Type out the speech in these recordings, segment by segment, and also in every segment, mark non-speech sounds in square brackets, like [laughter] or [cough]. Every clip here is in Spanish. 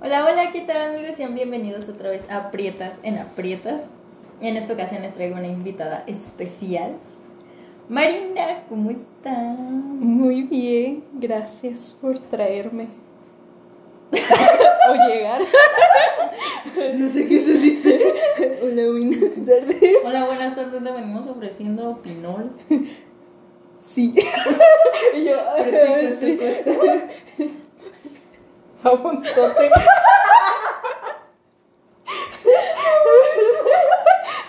Hola, hola, ¿qué tal amigos? Sean bienvenidos otra vez a Aprietas en Aprietas. En esta ocasión les traigo una invitada especial. Marina, ¿cómo está? Muy bien, gracias por traerme. [laughs] o llegar. No sé qué se dice. Hola, buenas tardes. Hola, buenas tardes. Le venimos ofreciendo pinol. Sí. [laughs] Y yo, Pero [laughs] sí, sí. Jabonzote.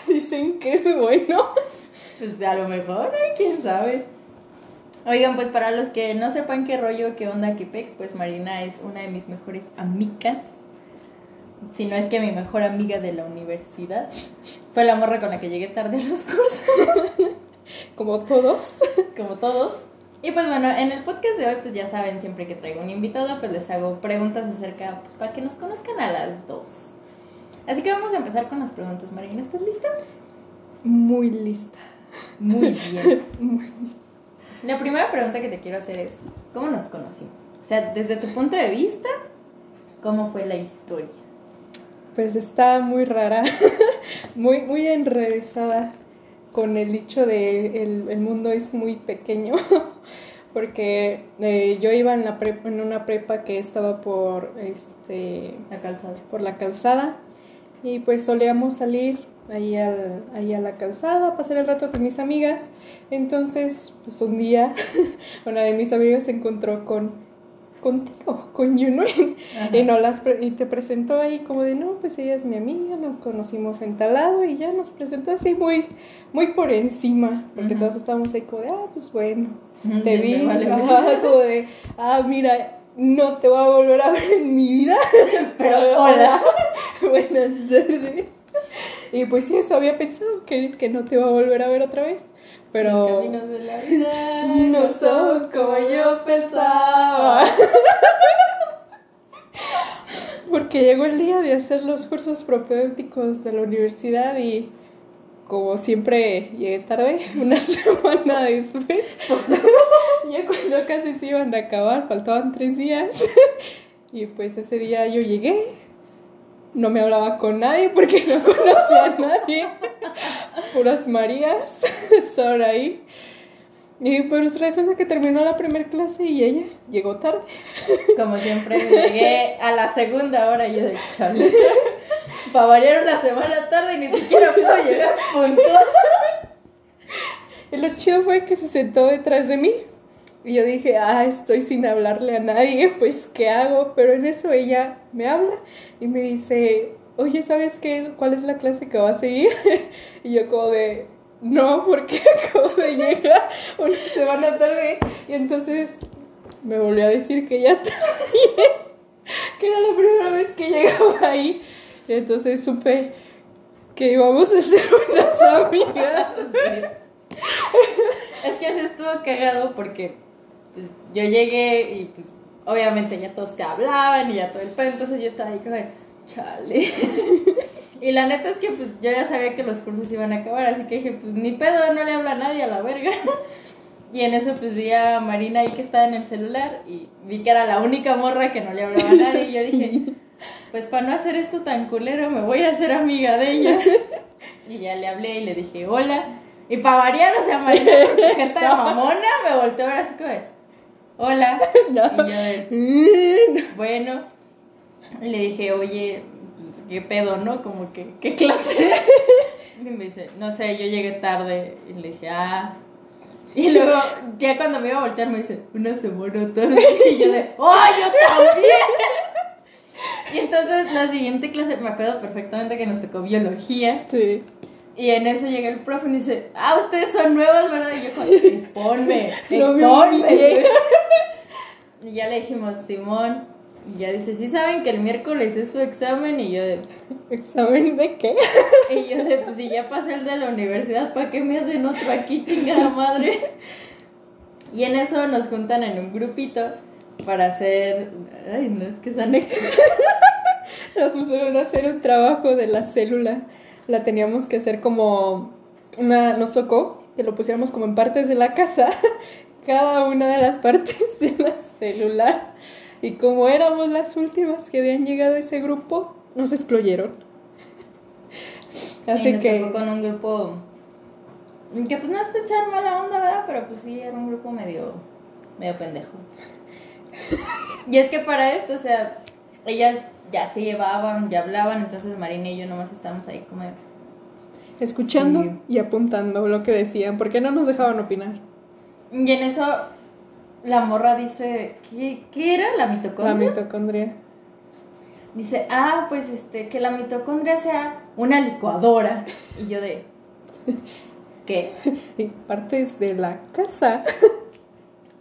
Dicen que es bueno. Pues a lo mejor, quién sabe. Oigan, pues para los que no sepan qué rollo, qué onda, qué pex, pues Marina es una de mis mejores amigas. Si no es que mi mejor amiga de la universidad. Fue la morra con la que llegué tarde a los cursos. Como todos. como todos. Y pues bueno, en el podcast de hoy, pues ya saben, siempre que traigo un invitado, pues les hago preguntas acerca, pues para que nos conozcan a las dos. Así que vamos a empezar con las preguntas. Marina, ¿estás lista? Muy lista. Muy bien. [laughs] Muy- La primera pregunta que te quiero hacer es, ¿cómo nos conocimos? O sea, desde tu punto de vista, ¿cómo fue la historia? Pues está muy rara. [laughs] Muy, muy enrevesada con el dicho de el, el mundo es muy pequeño. [laughs] Porque eh, yo iba en, la prep- en una prepa que estaba por este La calzada. por la calzada y pues solíamos salir ahí, al, ahí a la calzada a pasar el rato con mis amigas. Entonces, pues un día [laughs] una de mis amigas se encontró con contigo, con Yunuen, y, no las pre- y te presentó ahí como de, no, pues ella es mi amiga, nos conocimos en tal lado y ya nos presentó así muy, muy por encima, porque todos estábamos ahí como de, ah, pues bueno, te vi, vale ajá, ver. [laughs] como de, ah, mira, no te voy a volver a ver en mi vida, [laughs] Pero hola. [laughs] buenas tardes. Y pues sí, eso había pensado, que, que no te iba a volver a ver otra vez, Los pero caminos de la vida [laughs] no son como yo pensaba. [laughs] Porque llegó el día de hacer los cursos propedéuticos de la universidad y como siempre llegué tarde, [laughs] una semana después, ya cuando casi se iban a acabar, faltaban tres días. Y pues ese día yo llegué, no me hablaba con nadie porque no conocía a nadie, puras Marías, [laughs] solo ahí. Y pues resulta que terminó la primera clase y ella llegó tarde. [laughs] Como siempre, llegué a la segunda hora y yo de chale. [laughs] Para variar una semana tarde y ni siquiera puedo llegar puntual. Y lo chido fue que se sentó detrás de mí. Y yo dije, ah, estoy sin hablarle a nadie, pues, ¿qué hago? Pero en eso ella me habla y me dice, oye, ¿sabes qué es, cuál es la clase que va a seguir? [laughs] Y yo como de, no, porque [laughs] acabo de llegar una semana tarde. Y entonces me volvió a decir que ya [laughs] que era la primera vez que llegaba ahí. Y entonces supe que íbamos a ser unas amigas. Es que así estuvo cagado porque pues, yo llegué y pues obviamente ya todos se hablaban y ya todo el pedo, entonces yo estaba ahí como chale. [laughs] y la neta es que pues yo ya sabía que los cursos iban a acabar, así que dije, pues ni pedo, no le habla a nadie a la verga. [laughs] Y en eso pues vi a Marina ahí que estaba en el celular y vi que era la única morra que no le hablaba a nadie y yo [laughs] dije, pues para no hacer esto tan culero me voy a hacer amiga de ella. Y ya le hablé y le dije, hola. Y para variar, o sea, Marina con su jeta de mamona me volteó a ver así como hola. No. Y yo bueno. Le dije, oye, pues, ¿qué pedo, no? Como que, ¿qué clase? Y me dice, no sé, yo llegué tarde. Y le dije, ah. Y luego, ya cuando me iba a voltear, me dice, una semana tarde. Y yo de, ¡oh, yo también! Y entonces la siguiente clase, me acuerdo perfectamente que nos tocó biología. Sí. Y en eso llega el profe y me dice, ah, ustedes son nuevos, ¿verdad? Y yo, como, exponme, No [laughs] me exponme. Y ya le dijimos, Simón. Y ya dice, ¿sí saben que el miércoles es su examen? Y yo de, [laughs] ¿Examen de qué? [laughs] y yo de pues si ya pasé el de la universidad, ¿para qué me hacen otro aquí, chingada madre? [laughs] Y en eso nos juntan en un grupito para hacer, ay, no, es que es anécdota. Nos pusieron a hacer un trabajo de la célula. La teníamos que hacer como una, nos tocó que lo pusiéramos como en partes de la casa, cada una de las partes de la célula Y como éramos las últimas que habían llegado a ese grupo, nos excluyeron. y Así nos que tocó con un grupo que pues no es echar mala onda, ¿verdad? Pero pues sí, era un grupo medio, medio pendejo. Y es que para esto, o sea, ellas ya se llevaban, ya hablaban, entonces Marina y yo nomás estábamos ahí como... escuchando Sí. y apuntando lo que decían, porque no nos dejaban opinar. Y en eso la morra dice, ¿qué, qué era? ¿La La mitocondria? mitocondria. Dice, ah, pues este, que la mitocondria sea una licuadora. Y yo de, [laughs] ¿qué? Y partes de la casa. [laughs]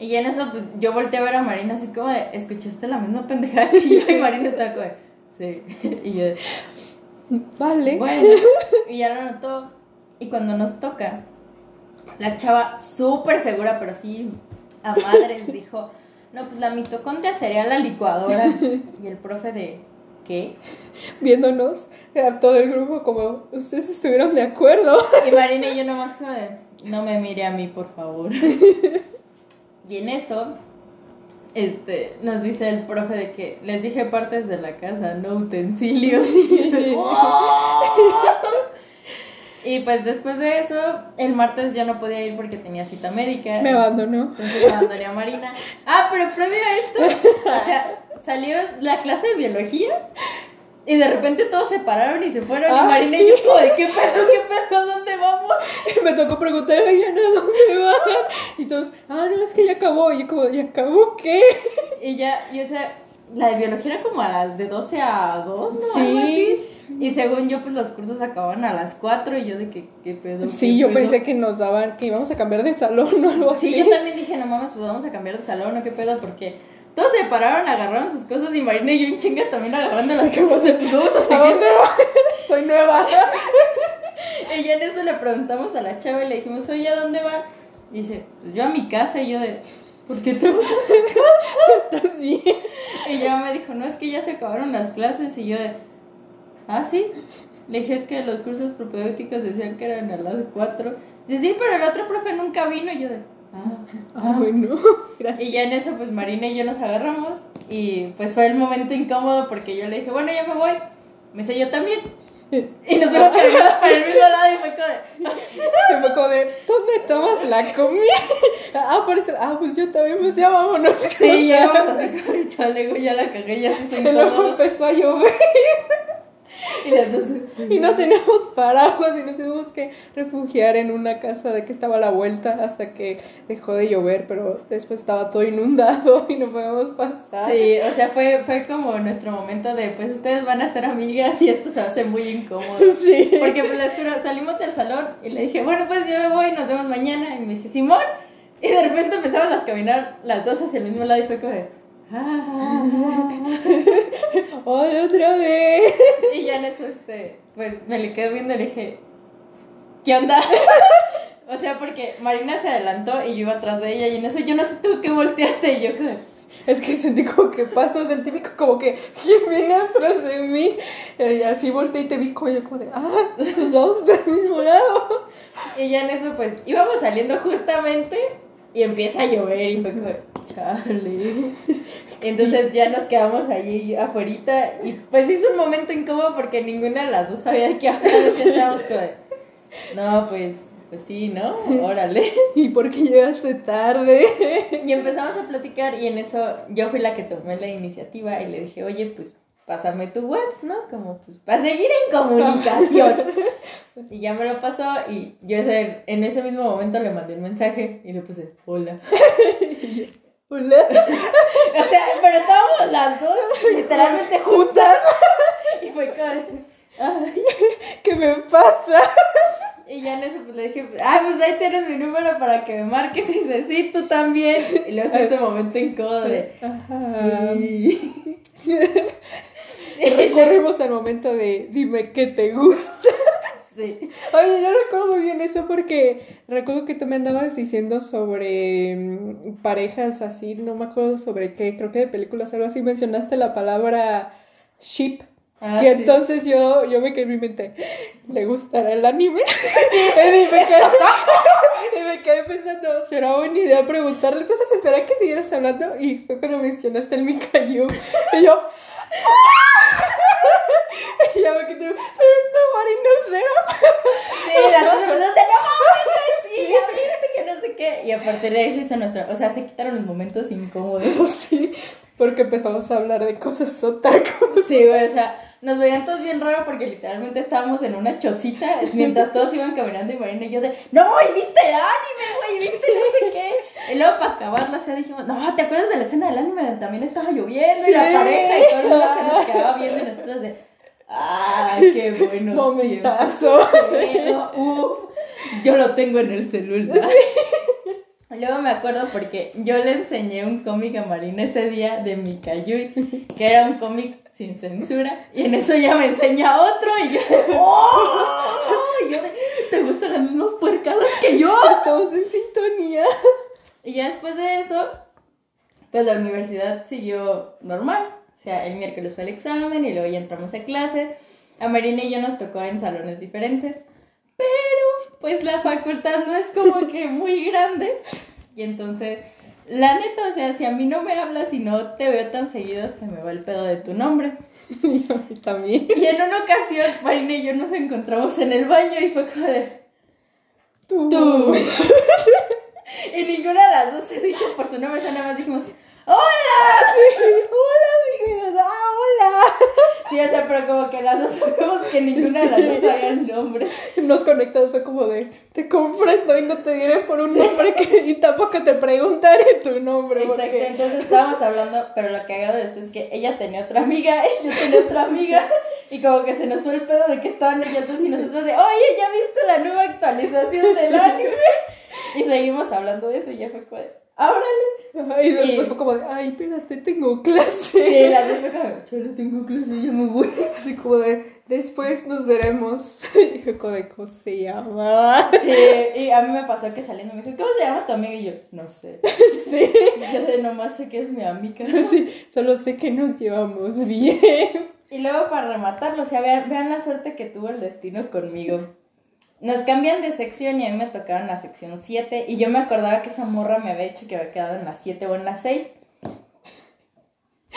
Y en eso, pues yo volteé a ver a Marina así como de, ¿escuchaste la misma pendejada que yo? Y Marina estaba como de, sí. [laughs] Y yo de, Vale. bueno. Y ya lo notó. Y cuando nos toca, la chava súper segura, pero sí a madres, dijo, no, pues la mitocondria sería la licuadora. Y el profe de, ¿qué? Viéndonos a todo el grupo como ustedes estuvieron de acuerdo. Y Marina y yo nomás como de, no me mire a mí, por favor. Y en eso, este, nos dice el profe de que les dije partes de la casa, no utensilios. [laughs] Y pues después de eso, el martes yo no podía ir porque tenía cita médica. Me abandonó. Entonces abandoné a Marina. Ah, pero previo a esto, o sea, salió la clase de biología y de repente todos se pararon y se fueron. Ah, y Marina sí. y yo como de, ¿qué pedo, qué pedo, dónde vamos? [laughs] Me tocó preguntar, oigan, ¿a dónde van? Y todos, ah, no, es que ya acabó. Y yo como, ¿ya acabó qué? Y ya, y o sea, la de biología era como a las de 12 a 2, ¿no? Sí. Algo así. Y según yo, pues los cursos acababan a las 4 y yo de que, ¿qué pedo? Sí, qué yo pedo? pensé que nos daban, que íbamos a cambiar de salón o algo así. Sí, yo también dije, no mames, pues vamos a cambiar de salón, ¿o qué pedo? Porque todos se pararon, agarraron sus cosas y Marina y yo en chinga también agarrando las cosas de pues vamos a ¿A seguir. dónde van? [laughs] Soy nueva. [laughs] Y ya en eso le preguntamos a la chava y le dijimos, oye, ¿a dónde va? Dice, pues yo a mi casa y yo de, ¿por qué te vas [laughs] a ¿Estás bien? Y ya me dijo, no, es que ya se acabaron las clases. Y yo de, ah, sí. Le dije, es que los cursos propedéuticos decían que eran a las 4. Dice, sí, pero el otro profe nunca vino. Y yo de, ah, Ah, bueno, [laughs] gracias. Y ya en eso, pues Marina y yo nos agarramos. Y pues fue el momento incómodo porque yo le dije, bueno, ya me voy. Me dice, yo también. Y nos fuimos caminando para el mismo lado y fue como de, Se fue como de, ¿dónde tomas la comida? Ah, por eso, ah, pues yo también, pues ya vámonos. sí, ya vamos así como chale, güey, ya la cagué, ya se [laughs] Y luego empezó a llover Y no teníamos paraguas y nos tuvimos que refugiar en una casa de que estaba a la vuelta hasta que dejó de llover, pero después estaba todo inundado [laughs] y no podíamos pasar. Sí, o sea, fue, fue como nuestro momento de, pues ustedes van a ser amigas y esto se hace muy incómodo. [laughs] Sí. Porque pues les juro, salimos del salón y le dije, bueno, pues yo me voy, nos vemos mañana. Y me dice, Simón. Y de repente empezamos a caminar las dos hacia el mismo lado y fue como "Ah". [laughs] ¡Ay, otra vez! Y ya en eso, este, pues me le quedo viendo y le dije, ¿qué onda? [laughs] O sea, porque Marina se adelantó y yo iba atrás de ella y en eso yo no sé tú qué volteaste y yo Es que sentí como que pasos, el típico como que ¿quién viene atrás de mí? Y así volteé y te vi como yo como de, ah, nos vamos para el mismo lado. Y ya en eso, pues, íbamos saliendo justamente y empieza a llover y fue como, chale. Entonces ya nos quedamos allí afuera y pues hizo un momento incómodo porque ninguna de las dos sabía de qué hablar. [laughs] Estábamos como, de, no, pues, pues sí, ¿no? Órale. [laughs] ¿Y por qué llegaste tarde? Y empezamos a platicar y en eso yo fui la que tomé la iniciativa y le dije, oye, pues pásame tu WhatsApp, ¿no? Como pues para seguir en comunicación. [laughs] y ya me lo pasó y yo ese- en ese mismo momento le mandé un mensaje y le puse, hola. Hola. [laughs] O sea, pero estábamos las dos literalmente juntas. [laughs] y fue como, ay. ¿Qué me pasa? Y ya en eso pues le dije, ah, pues ahí tienes mi número para que me marques. Y dice, sí, tú también. Y luego ese momento incómodo de, Ajá. sí. [laughs] Y recurrimos al momento de dime qué te gusta. Sí. Oye, yo recuerdo muy bien eso porque recuerdo que tú me andabas diciendo sobre mm, parejas así, no me acuerdo sobre qué, creo que de películas algo así, mencionaste la palabra ship Ah, y sí. entonces yo, yo me quedé en mi mente, ¿le gustará el anime? [laughs] y, me quedé, y me quedé pensando, ¿será buena idea preguntarle? Entonces esperé que siguieras hablando y fue cuando mencionaste el Mikayu. Y yo, [laughs] y ya me quedé, ¿se viste Marino Cero? Sí, las dos empezaron de no mames, güey, sí, ya viste que no sé qué. Y a partir de ahí se nuestra, o sea, se quitaron los momentos incómodos. [laughs] Sí, porque empezamos a hablar de cosas otaku. Sí, güey, o sea, nos veían todos bien raro porque literalmente estábamos en una chocita mientras todos iban caminando y Marina y yo de, no, y viste el anime, güey, y viste no sé qué. Y luego para acabarlo, o sea, dijimos, no, ¿te acuerdas de la escena del anime donde también estaba lloviendo y la Sí. pareja y todo el mundo se nos quedaba viendo y nosotros de, ay, qué buenos Momentazo. tiempos". Sí, uf, yo lo tengo en el celular. Luego me acuerdo porque yo le enseñé un cómic a Marina ese día de Mikayui, que era un cómic sin censura, y en eso ya me enseña otro, y yo [laughs] ¡Oh! Y yo de, ¿te gustan las mismas puercadas que yo? [laughs] Estamos en sintonía. Y ya después de eso, pues la universidad siguió normal. O sea, el miércoles fue el examen y luego ya entramos a clases. A Marina y yo nos tocó en salones diferentes. Pero, pues la facultad no es como que muy grande. Y entonces, la neta, o sea, si a mí no me hablas y no te veo tan seguido, se me va el pedo de tu nombre. [laughs] Y a mí también. Y en una ocasión, Marina y yo nos encontramos en el baño y fue como de... Tú. Tú. [laughs] y ninguna de las dos se dijo por su nombre, o sea, nada más dijimos, ¡Hola! Hola, amigues. Ah, hola. Sí, o sea, pero como que las dos sabemos que ninguna de las dos sabía el nombre. Nos conectamos fue como de, te comprendo y no te diré por un nombre que, y tampoco te preguntaré tu nombre. Exacto, Porque... entonces estábamos hablando, pero lo cagado de esto es que ella tenía otra amiga y yo tenía otra amiga. Y como que se nos fue el pedo de que estaban ellas dos y nosotros de, oye, ¿ya viste la nueva actualización del anime? Y seguimos hablando de eso y ya fue como Ajá, [laughs] Y después fue como de, ay, espérate, tengo clase. Sí, las dos fue como, tengo clase, ya me voy. [laughs] Así como de, después nos veremos. [laughs] Y yo como de, ¿cómo se llama? Sí, y a mí me pasó que saliendo me dijo, ¿cómo se llama tu amiga? Y yo, no sé. Sí. Y yo de nomás sé que es mi amiga. Sí, solo sé que nos llevamos bien. Y luego para rematarlo, o sea, vean, vean la suerte que tuvo el destino conmigo. Nos cambian de sección y a mí me tocaron la sección 7 y yo me acordaba que esa morra me había dicho que había quedado en la 7 o en la 6.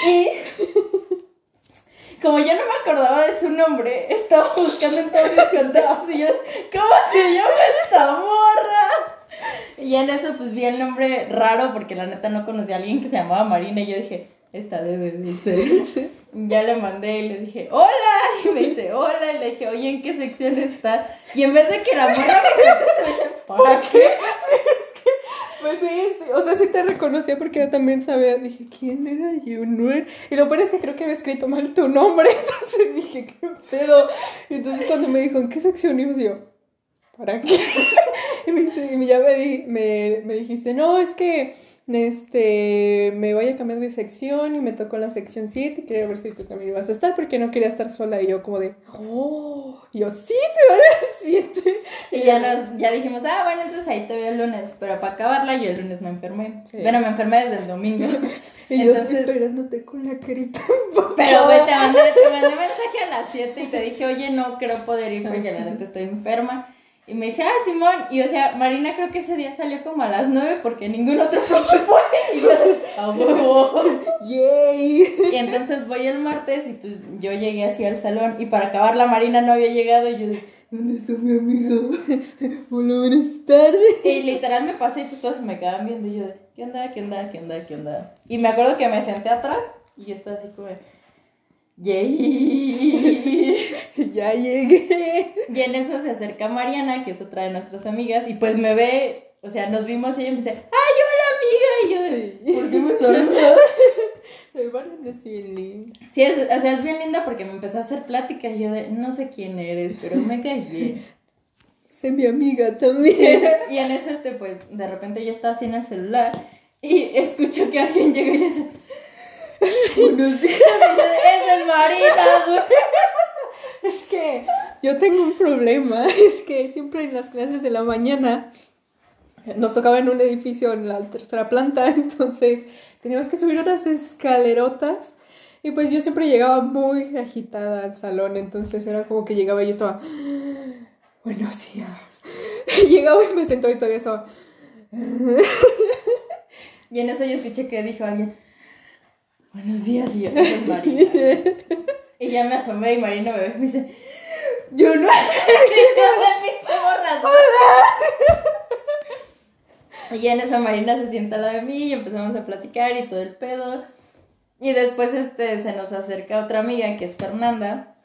Y como yo no me acordaba de su nombre, estaba buscando en todos mis contactos y yo, ¿cómo se llama esta morra? Y en eso pues vi el nombre raro porque la neta no conocía a alguien que se llamaba Marina y yo dije, esta debe de ser. Ya le mandé y le dije, hola, [laughs] y me dice, hola, y le dije, oye, ¿en qué sección está? Y en vez de que la morra me dice, ¿para qué? [laughs] Pues sí, sí, o sea, sí te reconocía porque yo también sabía, dije, ¿quién era Junwer? Y lo peor es que creo que había escrito mal tu nombre, [laughs] entonces dije, ¿qué pedo? Y entonces cuando me dijo, ¿en qué sección ibas? Y yo, ¿para qué? Y me, dice, y ya me, di- me, me dijiste, no, es que este, me voy a cambiar de sección y me tocó la sección 7 y quería ver si tú también ibas a estar porque no quería estar sola y yo como de, oh, y yo, sí, se va a la 7. Y ya nos, ya dijimos, ah, bueno, entonces ahí te veo el lunes, pero para acabarla yo el lunes me enfermé. Sí. Bueno, me enfermé desde el domingo. [laughs] Y yo Entonces- esperándote con la carita. Pero, güey, te mandé, te mandé mensaje a las 7 y te dije, oye, no creo poder ir porque la neta estoy enferma. Y me dice, ah, Simón. Y o sea, Marina creo que ese día salió como a las 9 porque ningún otro [laughs] se fue. Y yo, a huevo. ¡Yay! [laughs] Y entonces voy el martes y pues yo llegué así al salón. Y para acabar, la Marina no había llegado. Y yo de, ¿Dónde está mi amiga? Hola, [laughs] buenas tardes. Y literal me pasé y pues todos se me quedaban viendo. Y yo de, ¿qué onda? ¿Qué onda? ¿Qué onda? ¿Qué onda? Y me acuerdo que me senté atrás y yo estaba así como, de, yay. [laughs] ya llegué. Y en eso se acerca Mariana, que es otra de nuestras amigas, y pues me ve, o sea, nos vimos y ella me dice, ¡ay, hola amiga! Y yo. ¿por qué me [laughs] saludas? Mariana es bien linda. Sí, es, o sea, es bien linda porque me empezó a hacer plática y yo de, no sé quién eres, pero me caes bien. Sé mi amiga también. [laughs] Y en eso, este, pues, de repente yo estaba así en el celular y escucho que alguien llega y le dice, Buenos días. [laughs] ¡Esa es Marina, güey! Es que yo tengo un problema. [laughs] Es que siempre en las clases de la mañana nos tocaba en un edificio en la tercera planta, [laughs] entonces teníamos que subir unas escalerotas Y pues yo siempre llegaba muy agitada al salón, entonces era como que llegaba y yo estaba, [gasps] buenos días. llegaba y me sentó y todavía estaba... Y en eso yo escuché que dijo alguien, buenos días, y yo, "Esa es [laughs] Marina. y ya me asomé y Marina me ve y me dice, yo ¿no? [laughs] Y en eso Marina se sienta al lado de mí y empezamos a platicar y todo el pedo. Y después este, se nos acerca otra amiga que es Fernanda.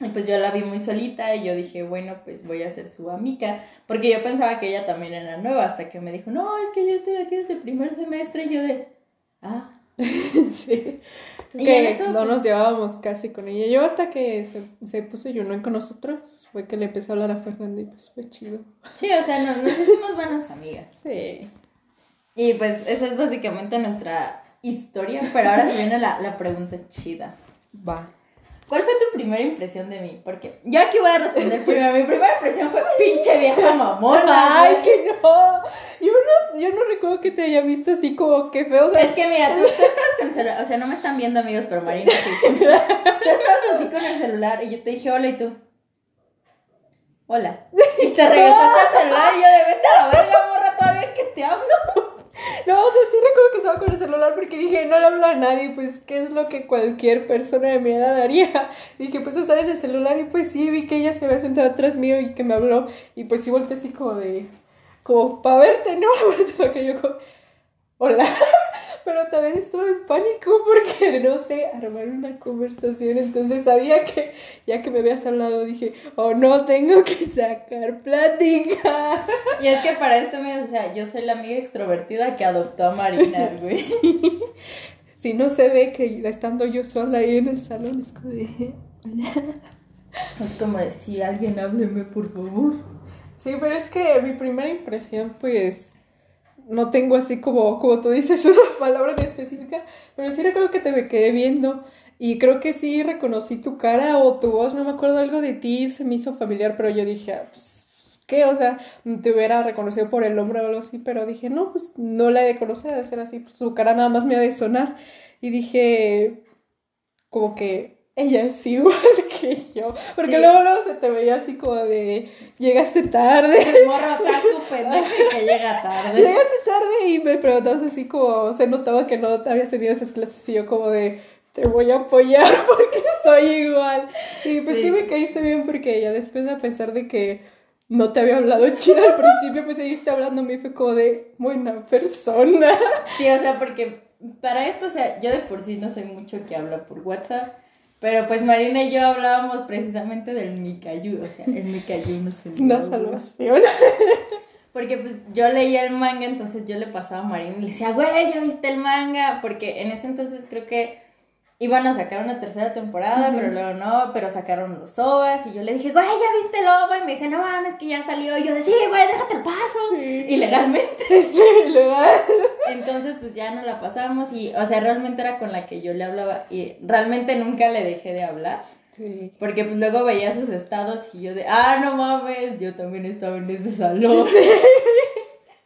Y pues yo la vi muy solita y yo dije, bueno, pues voy a ser su amiga. Porque yo pensaba que ella también era nueva hasta que me dijo, no, es que yo estoy aquí desde el primer semestre. Y yo de, ah, [laughs] sí. Y que eso, no pues- nos llevábamos casi con ella. Yo hasta que se, se puso Junoy con nosotros, fue que le empezó a hablar a Fernanda y pues fue chido. sí, o sea, nos, nos hicimos buenas amigas. [laughs] Sí. Y pues esa es básicamente nuestra historia. Pero ahora se viene la, la pregunta chida. Va. ¿Cuál fue tu primera impresión de mí? Porque yo aquí voy a responder primero. Mi primera impresión fue pinche vieja mamona. [laughs] Ay, que no. Yo no, yo no recuerdo que te haya visto así como que feo. O sea, Es que mira, tú, tú estabas con el celular, o sea, no me están viendo amigos, pero Marina sí. Tú estabas así con el celular y yo te dije hola y tú. Hola. Y te regresaste al celular y yo de vete a la verga, morra, todavía que te hablo. No, o sea, sí recuerdo que estaba con el celular porque dije, no le hablo a nadie, pues, ¿qué es lo que cualquier persona de mi edad haría? [laughs] Dije, pues, estar en el celular y pues sí, vi que ella se había sentado atrás mío y que me habló y pues sí volteé así como de, como, para verte, ¿no? [laughs] que yo como, hola. Pero también estaba en pánico [laughs] porque no sé armar una conversación, entonces sabía que ya que me habías hablado dije, oh no, tengo que sacar plática. Y es que para esto, amigos, o sea, yo soy la amiga extrovertida que adoptó a Marina, [laughs] güey. Si no se ve que estando yo sola ahí en el salón, es como de... Es como de, si alguien hábleme, por favor. Sí, pero es que mi primera impresión, pues, no tengo así como, como tú dices, [laughs] una palabra en específica, pero sí recuerdo que te me quedé viendo y creo que sí reconocí tu cara o tu voz, no me acuerdo algo de ti, se me hizo familiar, pero yo dije, ah, pues, ¿qué? O sea, te hubiera reconocido por el nombre o algo así, pero dije, no, pues no la he de conocer, de ser así, pues, su cara nada más me ha de sonar. Y dije, como que ella es igual [laughs] que yo, porque Sí. luego, luego se te veía así como de, llegaste tarde. Morro otaku pendejo que [laughs] llega tarde. Llegaste tarde y me preguntabas así como, se notaba que no habías tenido esas clases y yo como de, te voy a apoyar [laughs] porque estoy igual. Y pues sí. Sí. me caíste bien porque ya después a pesar de que no te había hablado chido al principio, pues seguiste hablando a mí fue como de buena persona. Sí, o sea, porque para esto, o sea, yo de por sí no soy mucho que habla por WhatsApp, pero pues Marina y yo hablábamos precisamente del Mikayu, o sea, el Mikayu no es un Una libro, salvación. [laughs] Porque pues yo leía el manga, entonces yo le pasaba a Marina y le decía, güey, ¿ya viste el manga? Porque en ese entonces creo que iban a sacar una tercera temporada, pero luego no, pero sacaron los OVAs y yo le dije, güey, ¿ya viste el OVA? Y me dice, no mames, que ya salió. Y yo decía, sí, güey, déjate el paso. Sí. Ilegalmente. [laughs] Sí, legal. Entonces, pues ya no la pasamos y, o sea, realmente era con la que yo le hablaba y realmente nunca le dejé de hablar. Sí. Porque pues luego veía sus estados y yo de, ah, no mames, yo también estaba en ese salón.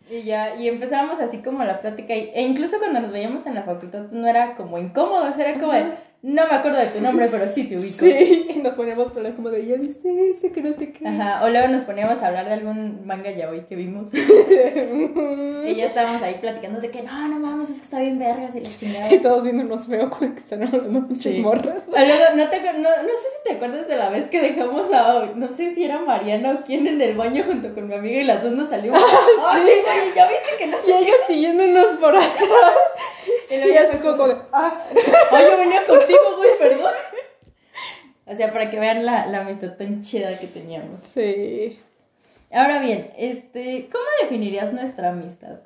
Y ya, y empezábamos así como la plática, y- e incluso cuando nos veíamos en la facultad no era como incómodo, era como de, no me acuerdo de tu nombre, pero sí te [laughs] ubico. Sí, y nos poníamos a hablar como de, ¿ya viste este? Que no sé qué. Ajá, o luego nos poníamos a hablar de algún manga yaoi que vimos. [laughs] y ya estábamos ahí platicando de que no, no mames, es que está bien vergas y la chingada. Y todos viéndonos feo con que están hablando pinches Sí. morras. O luego, no, te, no, no sé si te acuerdas de la vez que dejamos a, no sé si era Mariana o quién en el baño junto con mi amiga y las dos nos salimos. [laughs] ¡Ah, sí, güey! ¿Ya viste que no Y ellos siguiéndonos por atrás. [laughs] Y luego ya después como de, ah. [laughs] ¡Ay, yo venía contigo, güey, [laughs] perdón! O sea, para que vean la, la amistad tan chida que teníamos. Sí. Ahora bien, este, ¿cómo definirías nuestra amistad?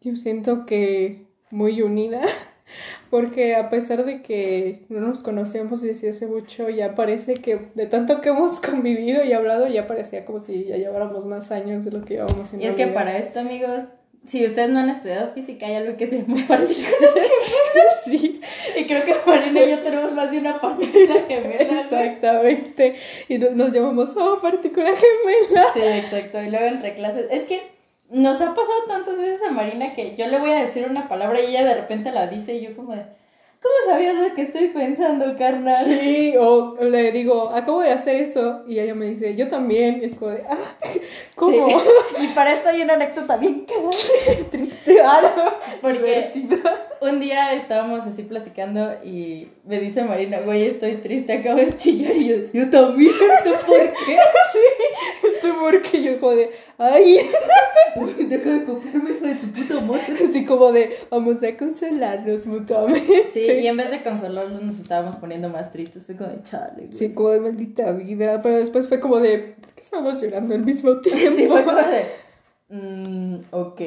Yo siento que muy unida. Porque a pesar de que no nos conocíamos desde hace mucho, ya parece que de tanto que hemos convivido y hablado, ya parecía como si ya lleváramos más años de lo que llevábamos en Y es que para esto, amigos, si ustedes no han estudiado física, hay algo que se llama partículas. [laughs] Sí, Y creo que Marina y yo tenemos más de una partícula gemela. exactamente. Y nos, nos llamamos, oh, partícula gemela. Sí, exacto. Y luego entre clases. Es que nos ha pasado tantas veces a Marina que yo le voy a decir una palabra y ella de repente la dice y yo como de. ¿Cómo sabías lo que estoy pensando, carnal? Sí, o le digo, acabo de hacer eso, y ella me dice, yo también, es como de, ah, [laughs] ¿cómo? Sí. [laughs] Y para esto hay una anécdota bien. [laughs] Triste, ah, Porque divertida. un día estábamos así platicando y me dice Marina, güey, estoy triste, acabo de chillar. Y yo, yo también, ¿tú por qué? Tú porque yo como de, ay, Deja de copiarme, hijo de tu. Así como de, vamos a consolarnos mutuamente. Sí, y en vez de consolarnos nos estábamos poniendo más tristes. Fue como de chale, güey. Sí, como de maldita vida, pero después fue como de, ¿por qué estamos llorando al mismo tiempo? [laughs] Sí, fue como de. [laughs] mm, ok,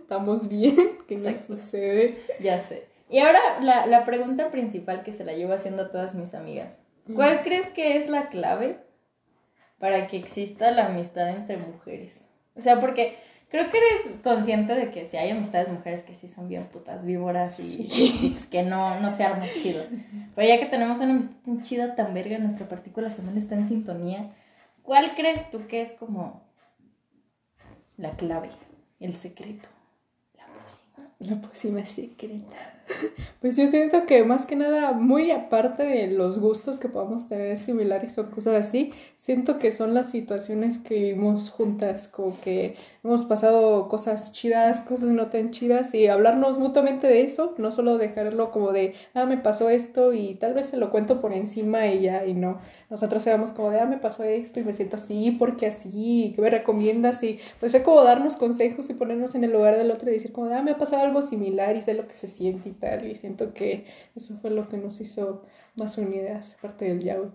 Estamos bien, ¿qué nos sucede? ya sé. Y ahora la, la pregunta principal que se la llevo haciendo a todas mis amigas. ¿Cuál crees que es la clave para que exista la amistad entre mujeres? O sea, porque creo que eres consciente de que si hay amistades mujeres que sí son bien putas víboras y, y, pues, que no, no se arma chido. Pero ya que tenemos una amistad tan chida, tan verga, nuestra partícula femenina está en sintonía, ¿cuál crees tú que es como la clave, el secreto, la próxima? La pócima secreta. [laughs] Pues yo siento que más que nada, muy aparte de los gustos que podamos tener similares o cosas así, siento que son las situaciones que vivimos juntas, como que hemos pasado cosas chidas, cosas no tan chidas y hablarnos mutuamente de eso, no solo dejarlo como de, ah, me pasó esto y tal vez se lo cuento por encima y ya y no. Nosotros seamos como de, ah, me pasó esto y me siento así, porque así, ¿qué me recomiendas? Y pues fue como darnos consejos y ponernos en el lugar del otro y decir como de, ah, me ha pasado algo similar y sé lo que se siente y tal. Y siento que eso fue lo que nos hizo más unidas, aparte del.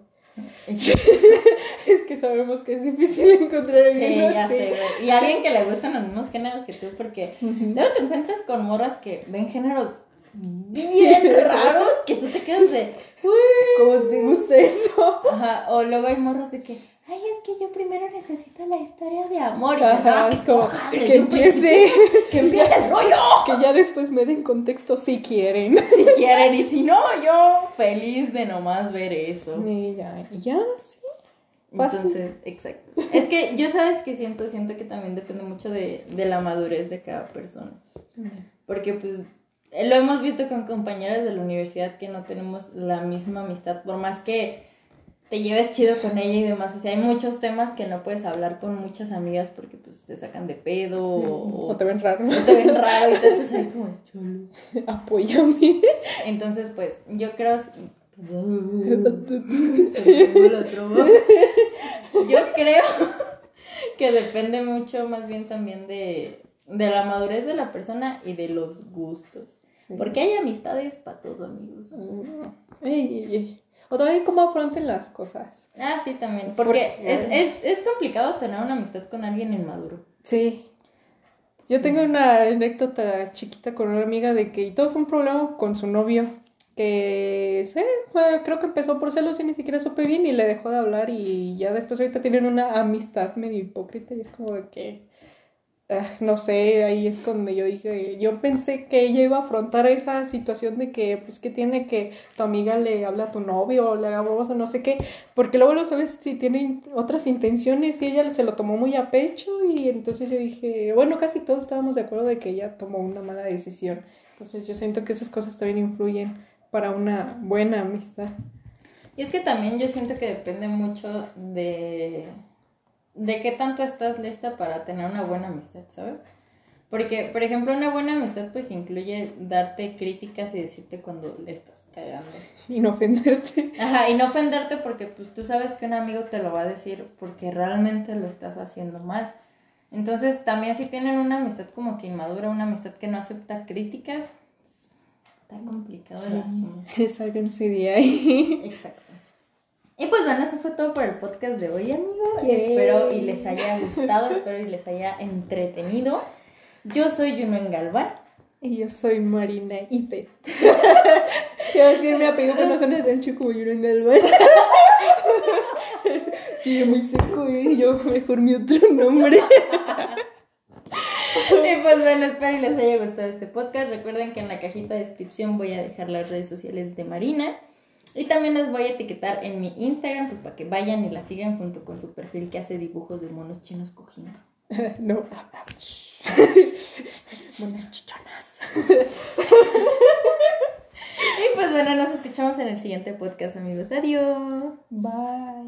Sí, [laughs] Es que sabemos que es difícil encontrar a alguien ya así. sé, güey. Y alguien que le gustan los mismos géneros que tú, porque luego te encuentras con morras que ven géneros bien raros que tú te quedas de. ¿Cómo te gusta eso? Ajá, o luego hay morras de que, que yo primero necesito la historia de amor. Y Ajá, es como cojan desde que empiece, que [laughs] empiece el rollo. que ya después me den contexto si quieren. [laughs] Si quieren, y si no, yo feliz de nomás ver eso. Y ya, y ya, sí. Fácil. Entonces, exacto. Es que yo sabes que siento, siento que también depende mucho de, de la madurez de cada persona. Porque pues lo hemos visto con compañeras de la universidad que no tenemos la misma amistad, por más que te lleves chido con ella y demás. O sea, hay muchos temas que no puedes hablar con muchas amigas porque pues te sacan de pedo o, O te ven raro. o te ven raro y tú estás ahí como, "Chale". [laughs] Apóyame. Entonces, pues, yo creo. [laughs] Yo creo [laughs] que depende mucho más bien también de, de la madurez de la persona y de los gustos. Porque hay amistades para todo, amigos. Ey, ey, ey. O también cómo afronten las cosas. Ah, sí, también. Porque Porque- es, es, es complicado tener una amistad con alguien inmaduro. Sí. Yo tengo una anécdota chiquita con una amiga de que todo fue un problema con su novio. Que fue- creo que empezó por celos y ni siquiera supe bien y le dejó de hablar y ya después ahorita tienen una amistad medio hipócrita y es como de que, no sé, ahí es cuando yo dije, yo pensé que ella iba a afrontar esa situación de que, pues, que tiene que tu amiga le habla a tu novio o le haga o no sé qué, porque luego no sabes si tiene otras intenciones y ella se lo tomó muy a pecho y entonces yo dije, bueno, casi todos estábamos de acuerdo de que ella tomó una mala decisión. Entonces yo siento que esas cosas también influyen para una buena amistad. Y es que también yo siento que depende mucho de, de qué tanto estás lista para tener una buena amistad, ¿sabes? Porque, por ejemplo, una buena amistad pues incluye darte críticas y decirte cuando le estás cagando. Y no ofenderte. Ajá, y no ofenderte porque pues tú sabes que un amigo te lo va a decir porque realmente lo estás haciendo mal. Entonces, también si tienen una amistad como que inmadura, una amistad que no acepta críticas, pues, está complicado el asunto. [laughs] Sálganse de ahí. Exacto. Y pues bueno, eso fue todo por el podcast de hoy, amigo. Espero y les haya gustado, espero y les haya entretenido. Yo soy Juno Galván. Y yo soy Marina Ipet. [laughs] Iba a decir mi apellido, pero no suena tan chico como Yurén Galván. Sí, muy seco, ¿eh? Yo mejor mi otro nombre. Y pues bueno, espero y les haya gustado este podcast. Recuerden que en la cajita de descripción voy a dejar las redes sociales de Marina. Y también les voy a etiquetar en mi Instagram, pues para que vayan y la sigan junto con su perfil que hace dibujos de monos chinos cogiendo. [laughs] No. [laughs] Buenas chichonas. [laughs] pues bueno, nos escuchamos en el siguiente podcast, amigos. Adiós. Bye.